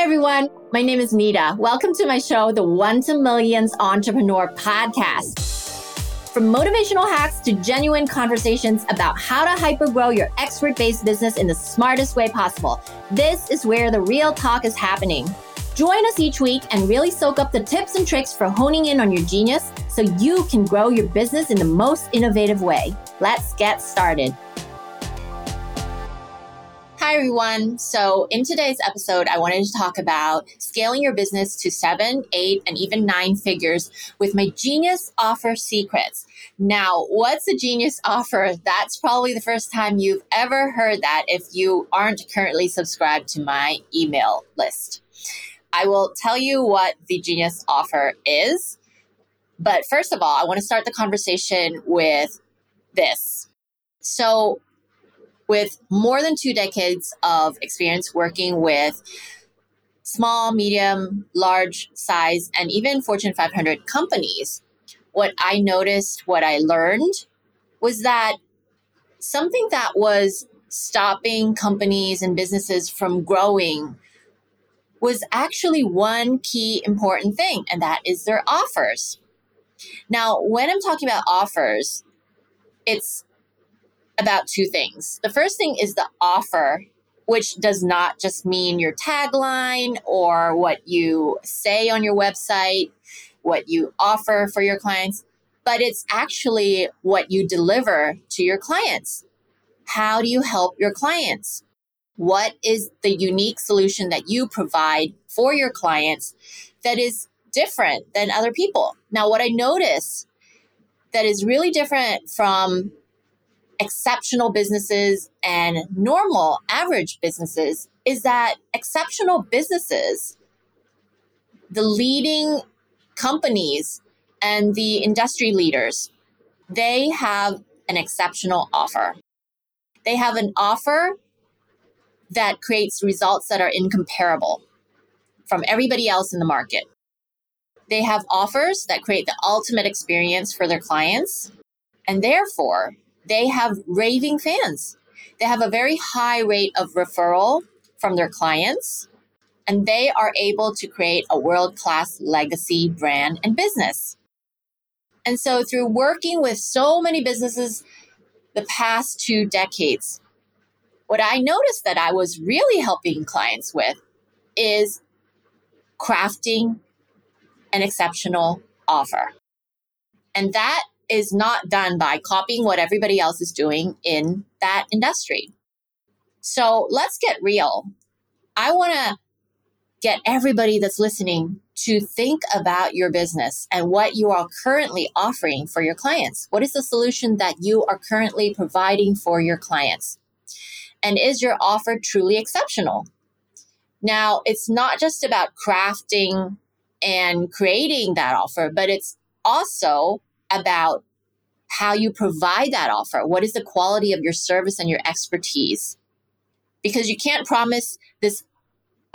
Hi, everyone. My name is Nida. Welcome to my show, the One to Millions Entrepreneur Podcast. From motivational hacks to genuine conversations about how to hypergrow your expert based business in the smartest way possible, this is where the real talk is happening. Join us each week and really soak up the tips and tricks for honing in on your genius so you can grow your business in the most innovative way. Let's get started. Hi, everyone. So, in today's episode, I wanted to talk about scaling your business to seven, eight, and even nine figures with my genius offer secrets. Now, what's a genius offer? That's probably the first time you've ever heard that if you aren't currently subscribed to my email list. I will tell you what the genius offer is. But first of all, I want to start the conversation with this. So, with more than two decades of experience working with small, medium, large size, and even Fortune 500 companies, what I noticed, what I learned was that something that was stopping companies and businesses from growing was actually one key important thing, and that is their offers. Now, when I'm talking about offers, it's about two things. The first thing is the offer, which does not just mean your tagline or what you say on your website, what you offer for your clients, but it's actually what you deliver to your clients. How do you help your clients? What is the unique solution that you provide for your clients that is different than other people? Now, what I notice that is really different from exceptional businesses and normal average businesses is that exceptional businesses, the leading companies and the industry leaders, they have an exceptional offer. They have an offer that creates results that are incomparable from everybody else in the market. They have offers that create the ultimate experience for their clients, and therefore they have raving fans. They have a very high rate of referral from their clients, and they are able to create a world class legacy brand and business. And so, through working with so many businesses the past two decades, what I noticed that I was really helping clients with is crafting an exceptional offer. And that is not done by copying what everybody else is doing in that industry. So let's get real. I want to get everybody that's listening to think about your business and what you are currently offering for your clients. What is the solution that you are currently providing for your clients? And is your offer truly exceptional? Now, it's not just about crafting and creating that offer, but it's also about how you provide that offer. What is the quality of your service and your expertise? Because you can't promise this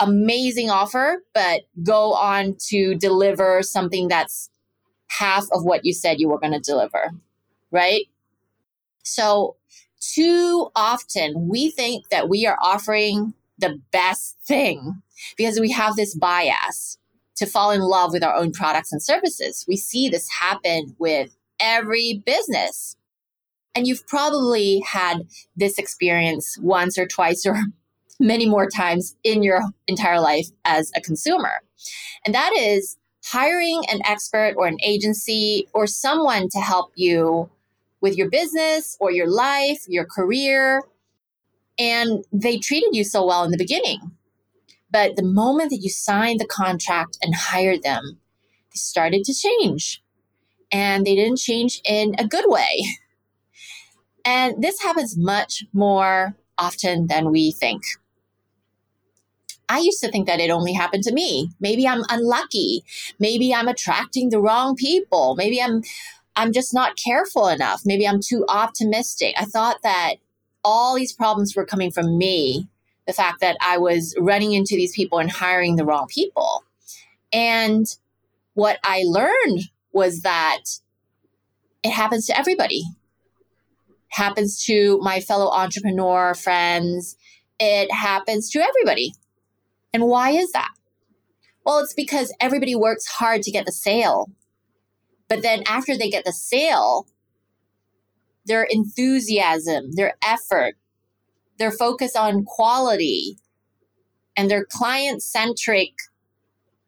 amazing offer, but go on to deliver something that's half of what you said you were going to deliver, right? So, too often we think that we are offering the best thing because we have this bias to fall in love with our own products and services. We see this happen with every business. And you've probably had this experience once or twice or many more times in your entire life as a consumer. And that is hiring an expert or an agency or someone to help you with your business or your life, your career. And they treated you so well in the beginning. But the moment that you signed the contract and hired them, they started to change and they didn't change in a good way. And this happens much more often than we think. I used to think that it only happened to me. Maybe I'm unlucky. Maybe I'm attracting the wrong people. Maybe I'm I'm just not careful enough. Maybe I'm too optimistic. I thought that all these problems were coming from me, the fact that I was running into these people and hiring the wrong people. And what I learned was that it happens to everybody. It happens to my fellow entrepreneur friends. It happens to everybody. And why is that? Well, it's because everybody works hard to get the sale. But then after they get the sale, their enthusiasm, their effort, their focus on quality, and their client centric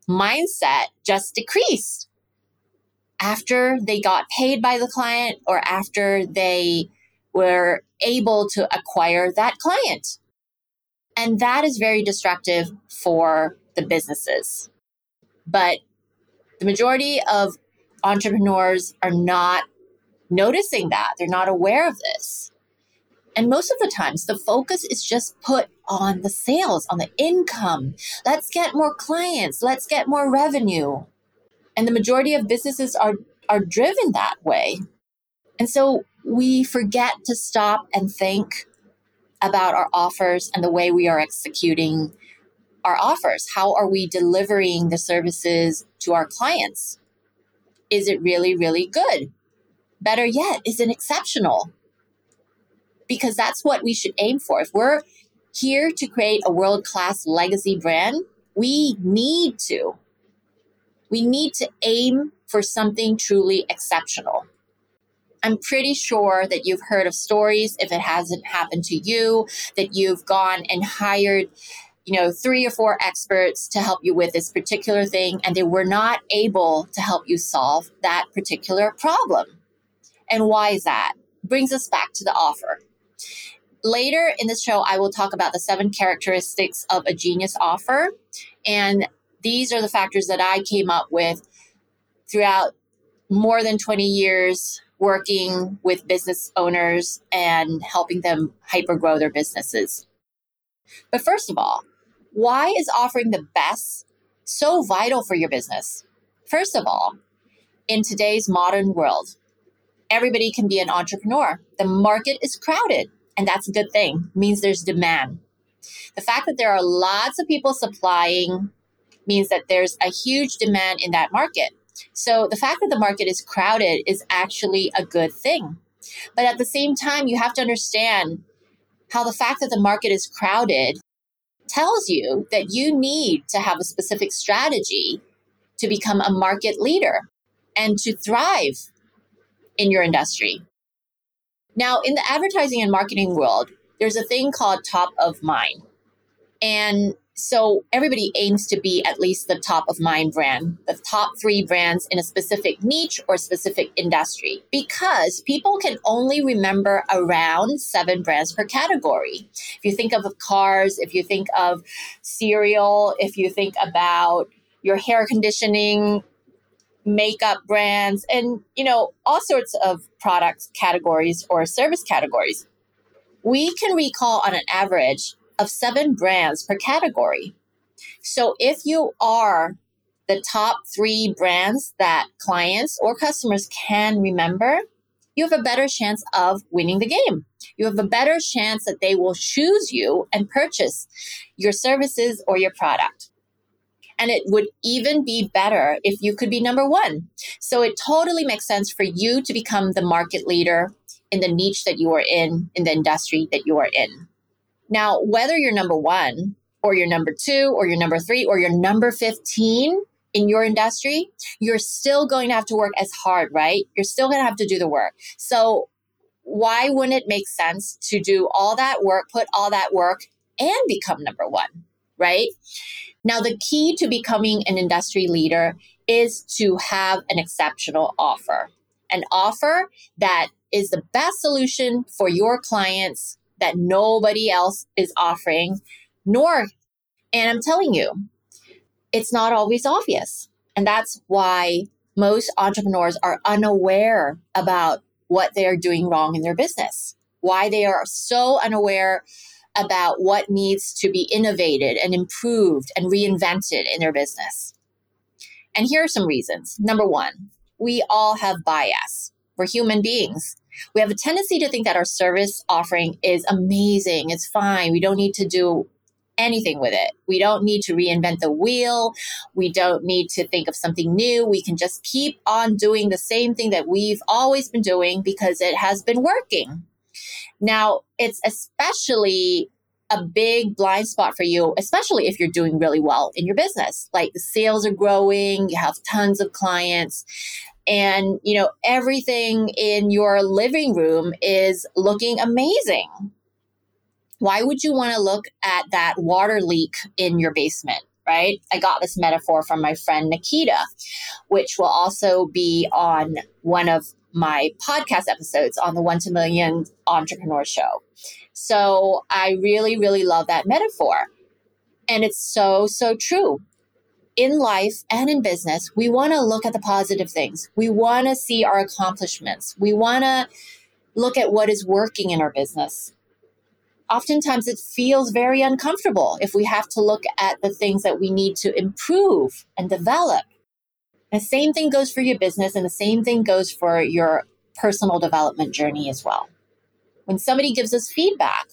mindset just decreased after they got paid by the client or after they were able to acquire that client. And that is very destructive for the businesses. But the majority of entrepreneurs are not noticing that. They're not aware of this. And most of the times, the focus is just put on the sales, on the income. Let's get more clients. Let's get more revenue. And the majority of businesses are, are driven that way. And so we forget to stop and think about our offers and the way we are executing our offers. How are we delivering the services to our clients? Is it really, really good? Better yet, is it exceptional? Because that's what we should aim for. If we're here to create a world class legacy brand, we need to. We need to aim for something truly exceptional. I'm pretty sure that you've heard of stories, if it hasn't happened to you, that you've gone and hired, you know, three or four experts to help you with this particular thing, and they were not able to help you solve that particular problem. And why is that? Brings us back to the offer. Later in this show, I will talk about the seven characteristics of a genius offer. And these are the factors that I came up with throughout more than 20 years working with business owners and helping them hyper grow their businesses. But first of all, why is offering the best so vital for your business? First of all, in today's modern world, everybody can be an entrepreneur. The market is crowded, and that's a good thing. It means there's demand. The fact that there are lots of people supplying means that there's a huge demand in that market. So the fact that the market is crowded is actually a good thing. But at the same time, you have to understand how the fact that the market is crowded tells you that you need to have a specific strategy to become a market leader and to thrive in your industry. Now, in the advertising and marketing world, there's a thing called top of mind. And so everybody aims to be at least the top of mind brand, the top three brands in a specific niche or specific industry, because people can only remember around seven brands per category. If you think of cars, if you think of cereal, if you think about your hair conditioning, makeup brands, and you know, all sorts of product categories or service categories, we can recall on an average of seven brands per category. So if you are the top three brands that clients or customers can remember, you have a better chance of winning the game. You have a better chance that they will choose you and purchase your services or your product. And it would even be better if you could be number one. So it totally makes sense for you to become the market leader in the niche that you are in, in the industry that you are in. Now, whether you're number one or you're number two or you're number three or you're number 15 in your industry, you're still going to have to work as hard, right? You're still going to have to do the work. So, why wouldn't it make sense to do all that work, put all that work, and become number one, right? Now, the key to becoming an industry leader is to have an exceptional offer, an offer that is the best solution for your clients that nobody else is offering, nor, and I'm telling you, it's not always obvious. And that's why most entrepreneurs are unaware about what they are doing wrong in their business, why they are so unaware about what needs to be innovated and improved and reinvented in their business. And here are some reasons. Number one, we all have bias. We're human beings. We have a tendency to think that our service offering is amazing, it's fine, we don't need to do anything with it. We don't need to reinvent the wheel. We don't need to think of something new. We can just keep on doing the same thing that we've always been doing because it has been working. Now, it's especially a big blind spot for you, especially if you're doing really well in your business. Like the sales are growing, you have tons of clients, and you know everything in your living room is looking amazing. Why would you want to look at that water leak in your basement? Right? I got this metaphor from my friend Nikita, which will also be on one of my podcast episodes on the One to Million Entrepreneur Show. So I really, really love that metaphor. And it's so, so true. In life and in business, we want to look at the positive things. We want to see our accomplishments. We want to look at what is working in our business. Oftentimes, it feels very uncomfortable if we have to look at the things that we need to improve and develop. The same thing goes for your business, and the same thing goes for your personal development journey as well when somebody gives us feedback,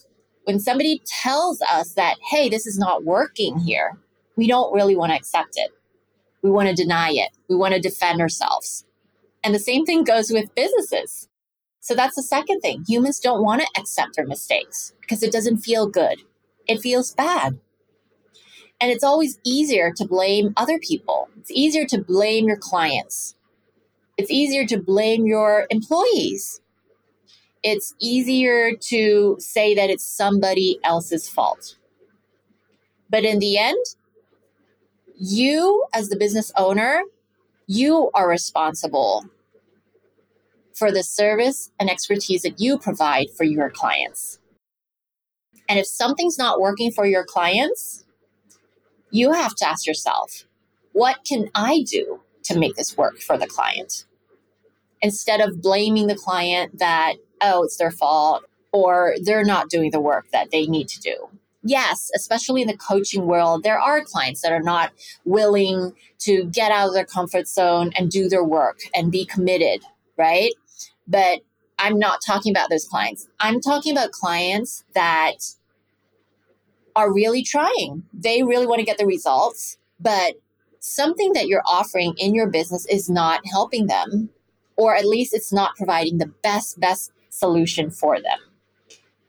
when somebody tells us that, hey, this is not working here, we don't really want to accept it. We want to deny it. We want to defend ourselves. And the same thing goes with businesses. So that's the second thing. Humans don't want to accept their mistakes because it doesn't feel good. It feels bad. And it's always easier to blame other people. It's easier to blame your clients. It's easier to blame your employees it's easier to say that it's somebody else's fault. But in the end, you, as the business owner, you are responsible for the service and expertise that you provide for your clients. And if something's not working for your clients, you have to ask yourself, what can I do to make this work for the client? Instead of blaming the client that oh, it's their fault or they're not doing the work that they need to do. Yes, especially in the coaching world, there are clients that are not willing to get out of their comfort zone and do their work and be committed, right? But I'm not talking about those clients. I'm talking about clients that are really trying. They really want to get the results, but something that you're offering in your business is not helping them, or at least it's not providing the best, best solution for them.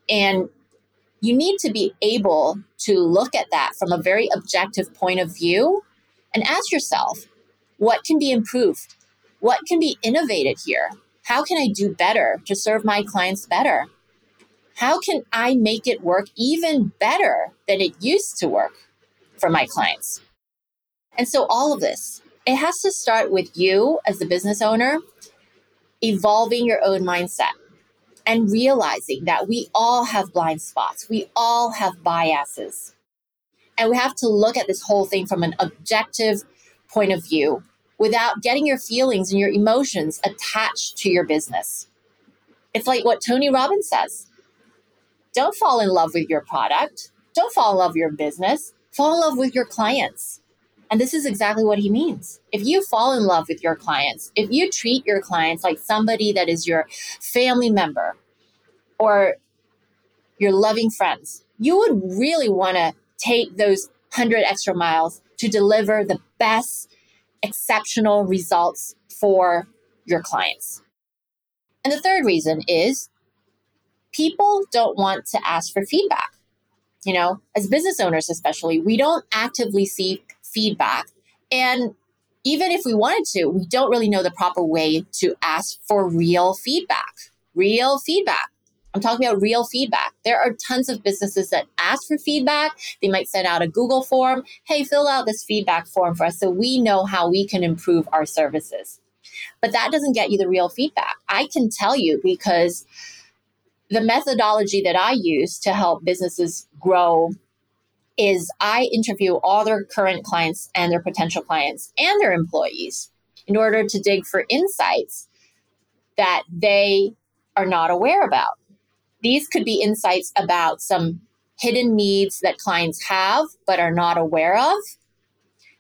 And you need to be able to look at that from a very objective point of view and ask yourself what can be improved? What can be innovated here? How can I do better to serve my clients better? How can I make it work even better than it used to work for my clients? And so, all of this, it has to start with you as the business owner evolving your own mindset and realizing that we all have blind spots, we all have biases. And we have to look at this whole thing from an objective point of view without getting your feelings and your emotions attached to your business. It's like what Tony Robbins says don't fall in love with your product, don't fall in love with your business, fall in love with your clients. And this is exactly what he means. If you fall in love with your clients, if you treat your clients like somebody that is your family member or your loving friends, you would really want to take those 100 extra miles to deliver the best, exceptional results for your clients. And the third reason is people don't want to ask for feedback. You know, as business owners, especially, we don't actively seek feedback. And even if we wanted to, we don't really know the proper way to ask for real feedback. Real feedback. I'm talking about real feedback. There are tons of businesses that ask for feedback. They might send out a Google form. Hey, fill out this feedback form for us so we know how we can improve our services. But that doesn't get you the real feedback. I can tell you because the methodology that I use to help businesses grow is I interview all their current clients and their potential clients and their employees in order to dig for insights that they are not aware about. These could be insights about some hidden needs that clients have but are not aware of.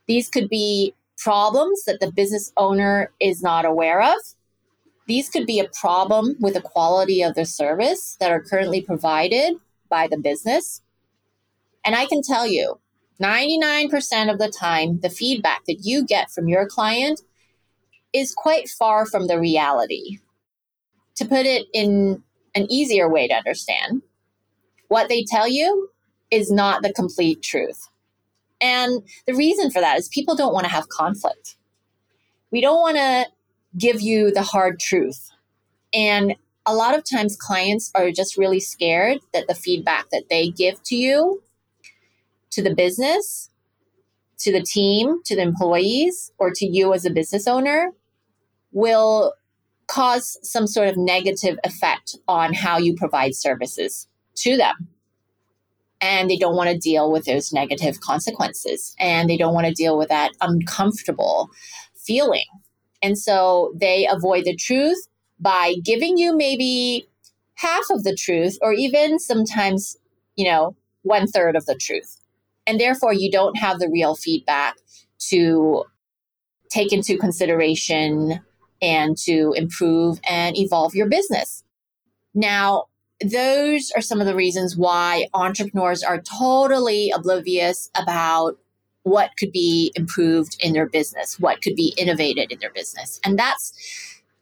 These could be problems that the business owner is not aware of. These could be a problem with the quality of the service that are currently provided by the business. And I can tell you, 99% of the time, the feedback that you get from your client is quite far from the reality. To put it in an easier way to understand, what they tell you is not the complete truth. And the reason for that is people don't want to have conflict. We don't want to give you the hard truth. And a lot of times clients are just really scared that the feedback that they give to you, to the business, to the team, to the employees, or to you as a business owner will cause some sort of negative effect on how you provide services to them. And they don't want to deal with those negative consequences and they don't want to deal with that uncomfortable feeling. And so they avoid the truth by giving you maybe half of the truth or even sometimes, you know, one third of the truth. And therefore, you don't have the real feedback to take into consideration and to improve and evolve your business. Now, those are some of the reasons why entrepreneurs are totally oblivious about what could be improved in their business, what could be innovated in their business. And that's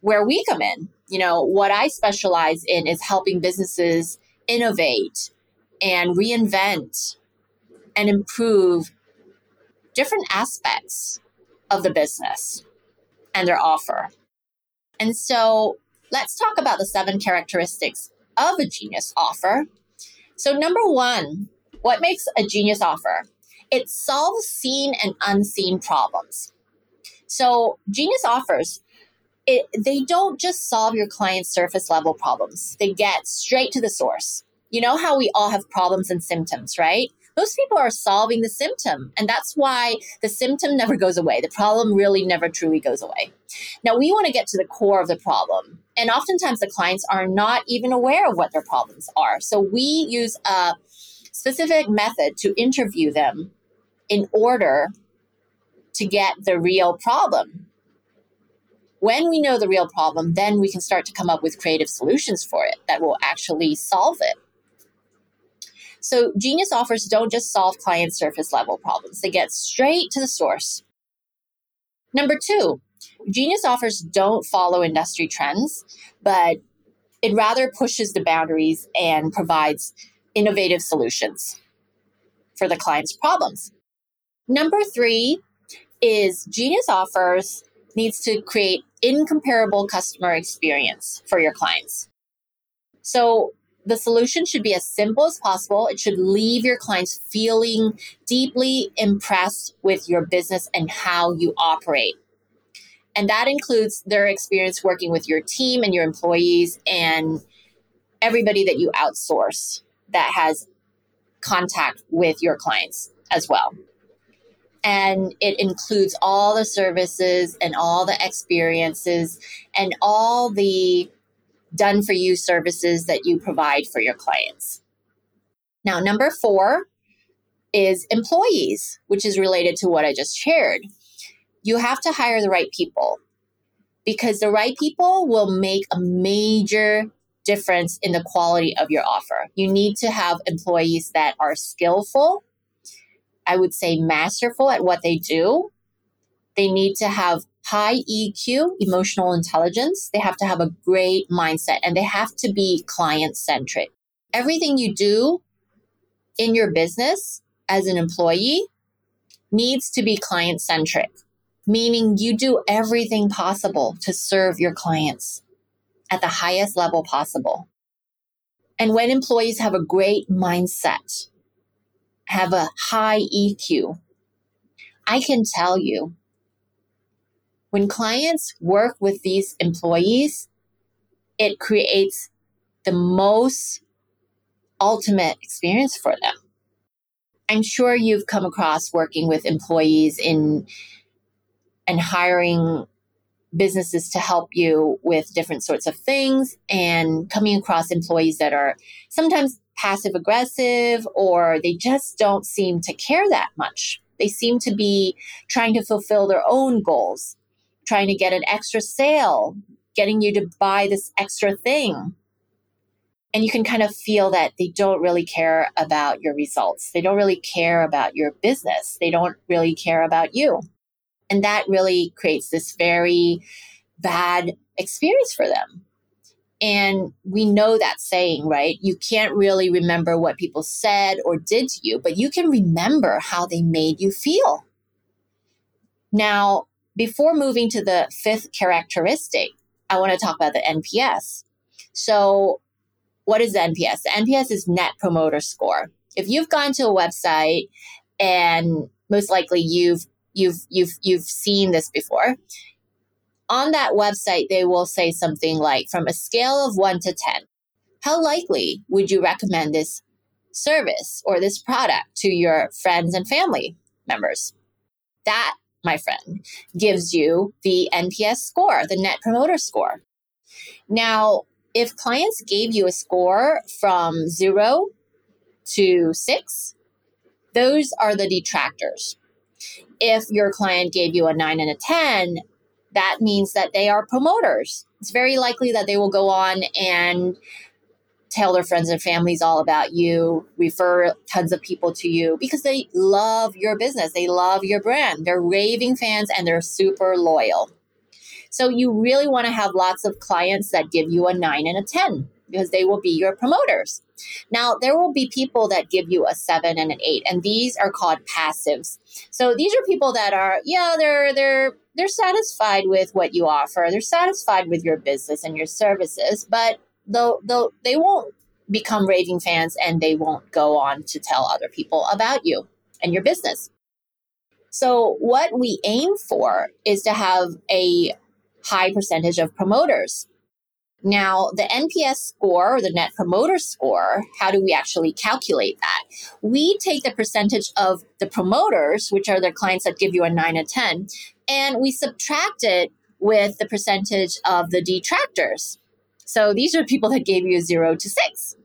where we come in. You know, what I specialize in is helping businesses innovate and reinvent and improve different aspects of the business and their offer. And so let's talk about the seven characteristics of a genius offer. So, number one, what makes a genius offer? It solves seen and unseen problems. So, genius offers, it, they don't just solve your client's surface level problems, they get straight to the source. You know how we all have problems and symptoms, right? most people are solving the symptom. And that's why the symptom never goes away. The problem really never truly goes away. Now, we want to get to the core of the problem. And oftentimes the clients are not even aware of what their problems are. So we use a specific method to interview them in order to get the real problem. When we know the real problem, then we can start to come up with creative solutions for it that will actually solve it. So Genius offers don't just solve client surface level problems, they get straight to the source. Number two, Genius offers don't follow industry trends, but it rather pushes the boundaries and provides innovative solutions for the client's problems. Number three is Genius offers needs to create incomparable customer experience for your clients. So the solution should be as simple as possible. It should leave your clients feeling deeply impressed with your business and how you operate. And that includes their experience working with your team and your employees and everybody that you outsource that has contact with your clients as well. And it includes all the services and all the experiences and all the done for you services that you provide for your clients. Now, number four is employees, which is related to what I just shared. You have to hire the right people because the right people will make a major difference in the quality of your offer. You need to have employees that are skillful, I would say masterful at what they do. They need to have high EQ, emotional intelligence. They have to have a great mindset and they have to be client centric. Everything you do in your business as an employee needs to be client centric, meaning you do everything possible to serve your clients at the highest level possible. And when employees have a great mindset, have a high EQ, I can tell you when clients work with these employees, it creates the most ultimate experience for them. I'm sure you've come across working with employees in and hiring businesses to help you with different sorts of things and coming across employees that are sometimes passive aggressive or they just don't seem to care that much. They seem to be trying to fulfill their own goals trying to get an extra sale, getting you to buy this extra thing. And you can kind of feel that they don't really care about your results. They don't really care about your business. They don't really care about you. And that really creates this very bad experience for them. And we know that saying, right? You can't really remember what people said or did to you, but you can remember how they made you feel. Now, before moving to the fifth characteristic, I want to talk about the NPS. So, what is the NPS? The NPS is Net Promoter Score. If you've gone to a website and most likely you've you've you've you've seen this before, on that website they will say something like from a scale of 1 to 10, how likely would you recommend this service or this product to your friends and family members? That my friend, gives you the NPS score, the Net Promoter Score. Now, if clients gave you a score from zero to six, those are the detractors. If your client gave you a nine and a 10, that means that they are promoters. It's very likely that they will go on and tell their friends and families all about you, refer tons of people to you because they love your business. They love your brand. They're raving fans and they're super loyal. So you really want to have lots of clients that give you a nine and a 10 because they will be your promoters. Now, there will be people that give you a seven and an eight, and these are called passives. So these are people that are, yeah, they're they're they're satisfied with what you offer. They're satisfied with your business and your services, but though though they won't become raving fans and they won't go on to tell other people about you and your business. So what we aim for is to have a high percentage of promoters. Now, the NPS score or the net promoter score, how do we actually calculate that? We take the percentage of the promoters, which are the clients that give you a 9 or 10, and we subtract it with the percentage of the detractors. So these are people that gave you a zero to six.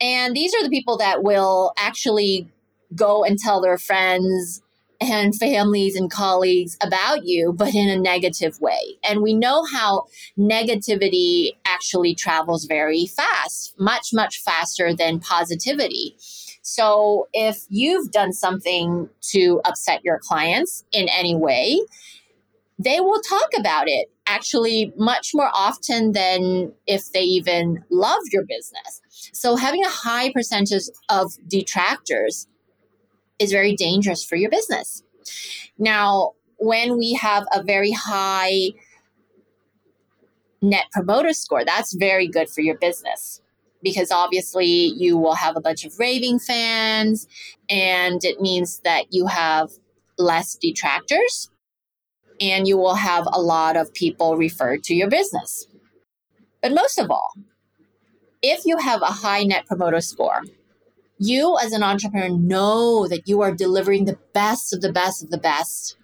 And these are the people that will actually go and tell their friends and families and colleagues about you, but in a negative way. And we know how negativity actually travels very fast, much, much faster than positivity. So if you've done something to upset your clients in any way, they will talk about it actually much more often than if they even love your business. So having a high percentage of detractors is very dangerous for your business. Now, when we have a very high net promoter score, that's very good for your business because obviously you will have a bunch of raving fans and it means that you have less detractors and you will have a lot of people referred to your business. But most of all, if you have a high net promoter score, you as an entrepreneur know that you are delivering the best of the best of the best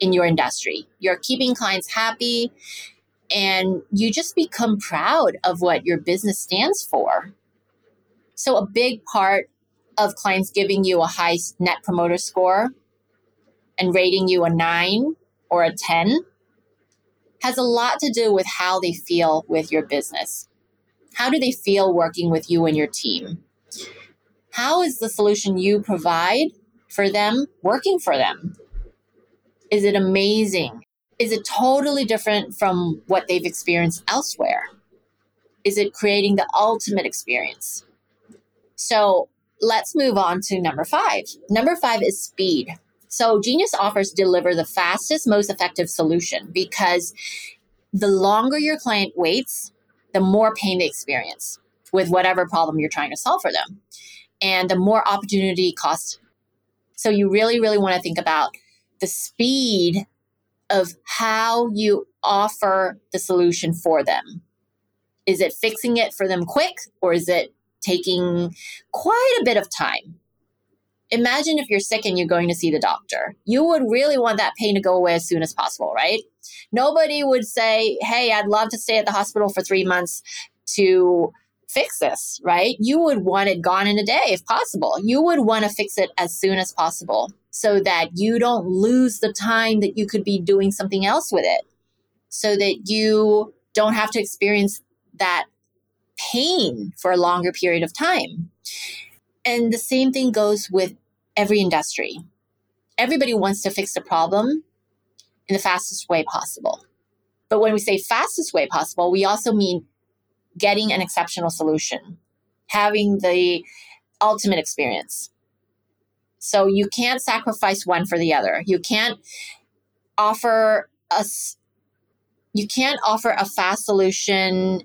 in your industry. You're keeping clients happy and you just become proud of what your business stands for. So, a big part of clients giving you a high net promoter score and rating you a nine or a 10 has a lot to do with how they feel with your business. How do they feel working with you and your team? How is the solution you provide for them working for them? Is it amazing? Is it totally different from what they've experienced elsewhere? Is it creating the ultimate experience? So let's move on to number five. Number five is speed. So Genius offers deliver the fastest, most effective solution because the longer your client waits, the more pain they experience with whatever problem you're trying to solve for them. And the more opportunity cost. So you really, really want to think about the speed of how you offer the solution for them. Is it fixing it for them quick or is it taking quite a bit of time? imagine if you're sick and you're going to see the doctor. You would really want that pain to go away as soon as possible, right? Nobody would say, Hey, I'd love to stay at the hospital for three months to fix this, right? You would want it gone in a day if possible. You would want to fix it as soon as possible so that you don't lose the time that you could be doing something else with it, so that you don't have to experience that pain for a longer period of time. And the same thing goes with every industry. Everybody wants to fix the problem in the fastest way possible. But when we say fastest way possible, we also mean getting an exceptional solution, having the ultimate experience. So you can't sacrifice one for the other. You can't offer us you can't offer a fast solution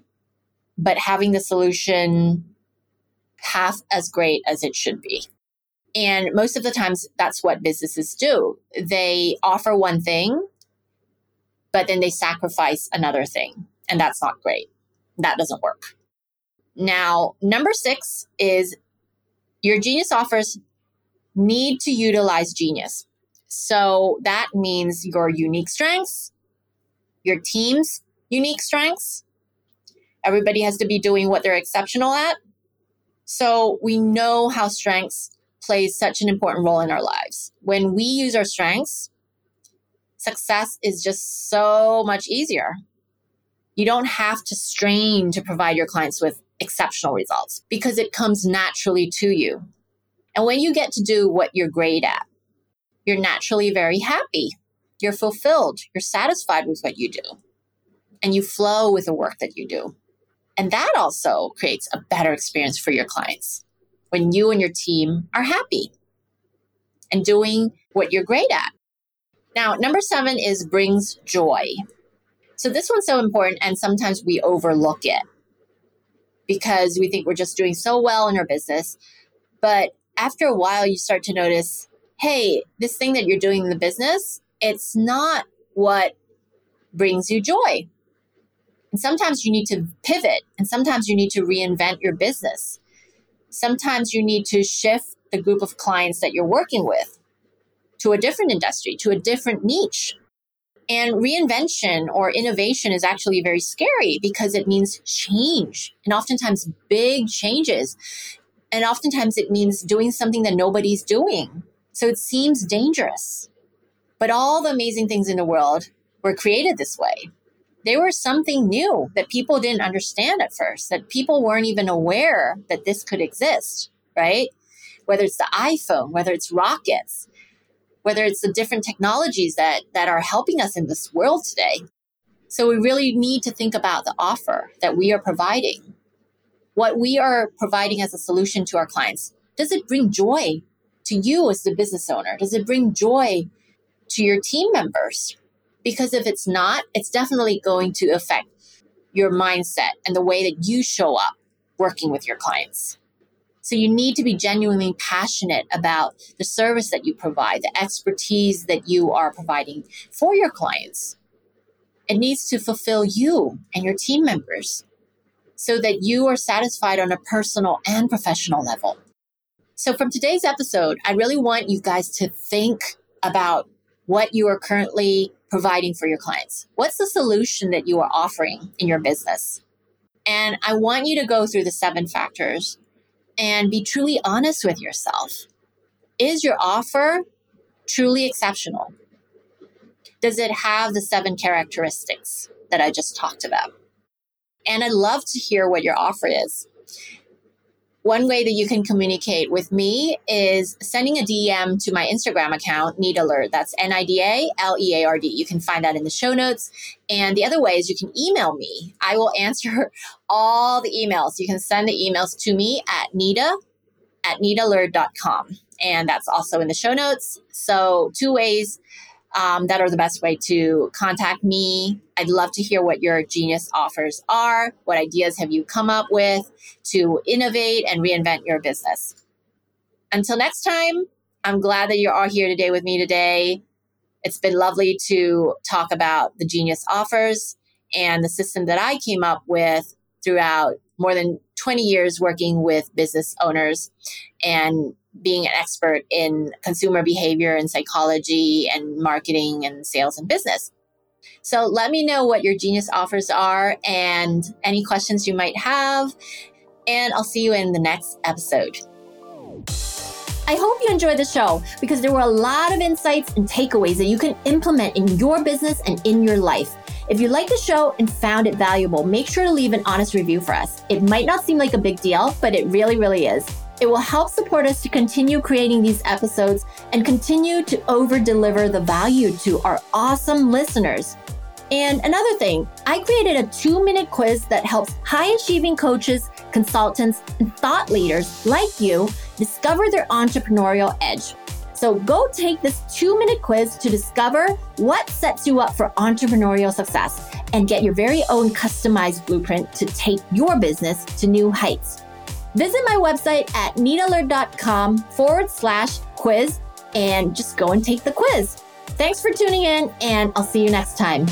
but having the solution half as great as it should be. And most of the times that's what businesses do. They offer one thing but then they sacrifice another thing and that's not great. That doesn't work. Now, number 6 is your genius offers need to utilize genius. So that means your unique strengths, your team's unique strengths. Everybody has to be doing what they're exceptional at. So we know how strengths plays such an important role in our lives. When we use our strengths, success is just so much easier. You don't have to strain to provide your clients with exceptional results because it comes naturally to you. And when you get to do what you're great at, you're naturally very happy. You're fulfilled. You're satisfied with what you do. And you flow with the work that you do. And that also creates a better experience for your clients when you and your team are happy and doing what you're great at. Now, number seven is brings joy. So this one's so important, and sometimes we overlook it because we think we're just doing so well in our business. But after a while, you start to notice hey, this thing that you're doing in the business, it's not what brings you joy. And sometimes you need to pivot, and sometimes you need to reinvent your business. Sometimes you need to shift the group of clients that you're working with to a different industry, to a different niche. And reinvention or innovation is actually very scary because it means change and oftentimes big changes. And oftentimes it means doing something that nobody's doing. So it seems dangerous. But all the amazing things in the world were created this way. They were something new that people didn't understand at first, that people weren't even aware that this could exist, right? Whether it's the iPhone, whether it's rockets, whether it's the different technologies that, that are helping us in this world today. So we really need to think about the offer that we are providing. What we are providing as a solution to our clients. Does it bring joy to you as the business owner? Does it bring joy to your team members? Because if it's not, it's definitely going to affect your mindset and the way that you show up working with your clients. So you need to be genuinely passionate about the service that you provide, the expertise that you are providing for your clients. It needs to fulfill you and your team members so that you are satisfied on a personal and professional level. So, from today's episode, I really want you guys to think about what you are currently providing for your clients. What's the solution that you are offering in your business? And I want you to go through the seven factors and be truly honest with yourself. Is your offer truly exceptional? Does it have the seven characteristics that I just talked about? And I'd love to hear what your offer is. One way that you can communicate with me is sending a DM to my Instagram account, Nida Leard. That's N I D A L E A R D. You can find that in the show notes. And the other way is you can email me. I will answer all the emails. You can send the emails to me at Nida at nidaleard.com. And that's also in the show notes. So, two ways um, that are the best way to contact me. I'd love to hear what your genius offers are. What ideas have you come up with to innovate and reinvent your business? Until next time, I'm glad that you're all here today with me today. It's been lovely to talk about the genius offers and the system that I came up with throughout more than 20 years working with business owners and being an expert in consumer behavior and psychology and marketing and sales and business. So let me know what your genius offers are and any questions you might have. And I'll see you in the next episode. I hope you enjoyed the show because there were a lot of insights and takeaways that you can implement in your business and in your life. If you liked the show and found it valuable, make sure to leave an honest review for us. It might not seem like a big deal, but it really, really is. It will help support us to continue creating these episodes and continue to over deliver the value to our awesome listeners. And another thing, I created a two minute quiz that helps high achieving coaches, consultants, and thought leaders like you discover their entrepreneurial edge. So go take this two minute quiz to discover what sets you up for entrepreneurial success and get your very own customized blueprint to take your business to new heights. Visit my website at ninaalert.com forward slash quiz and just go and take the quiz. Thanks for tuning in, and I'll see you next time.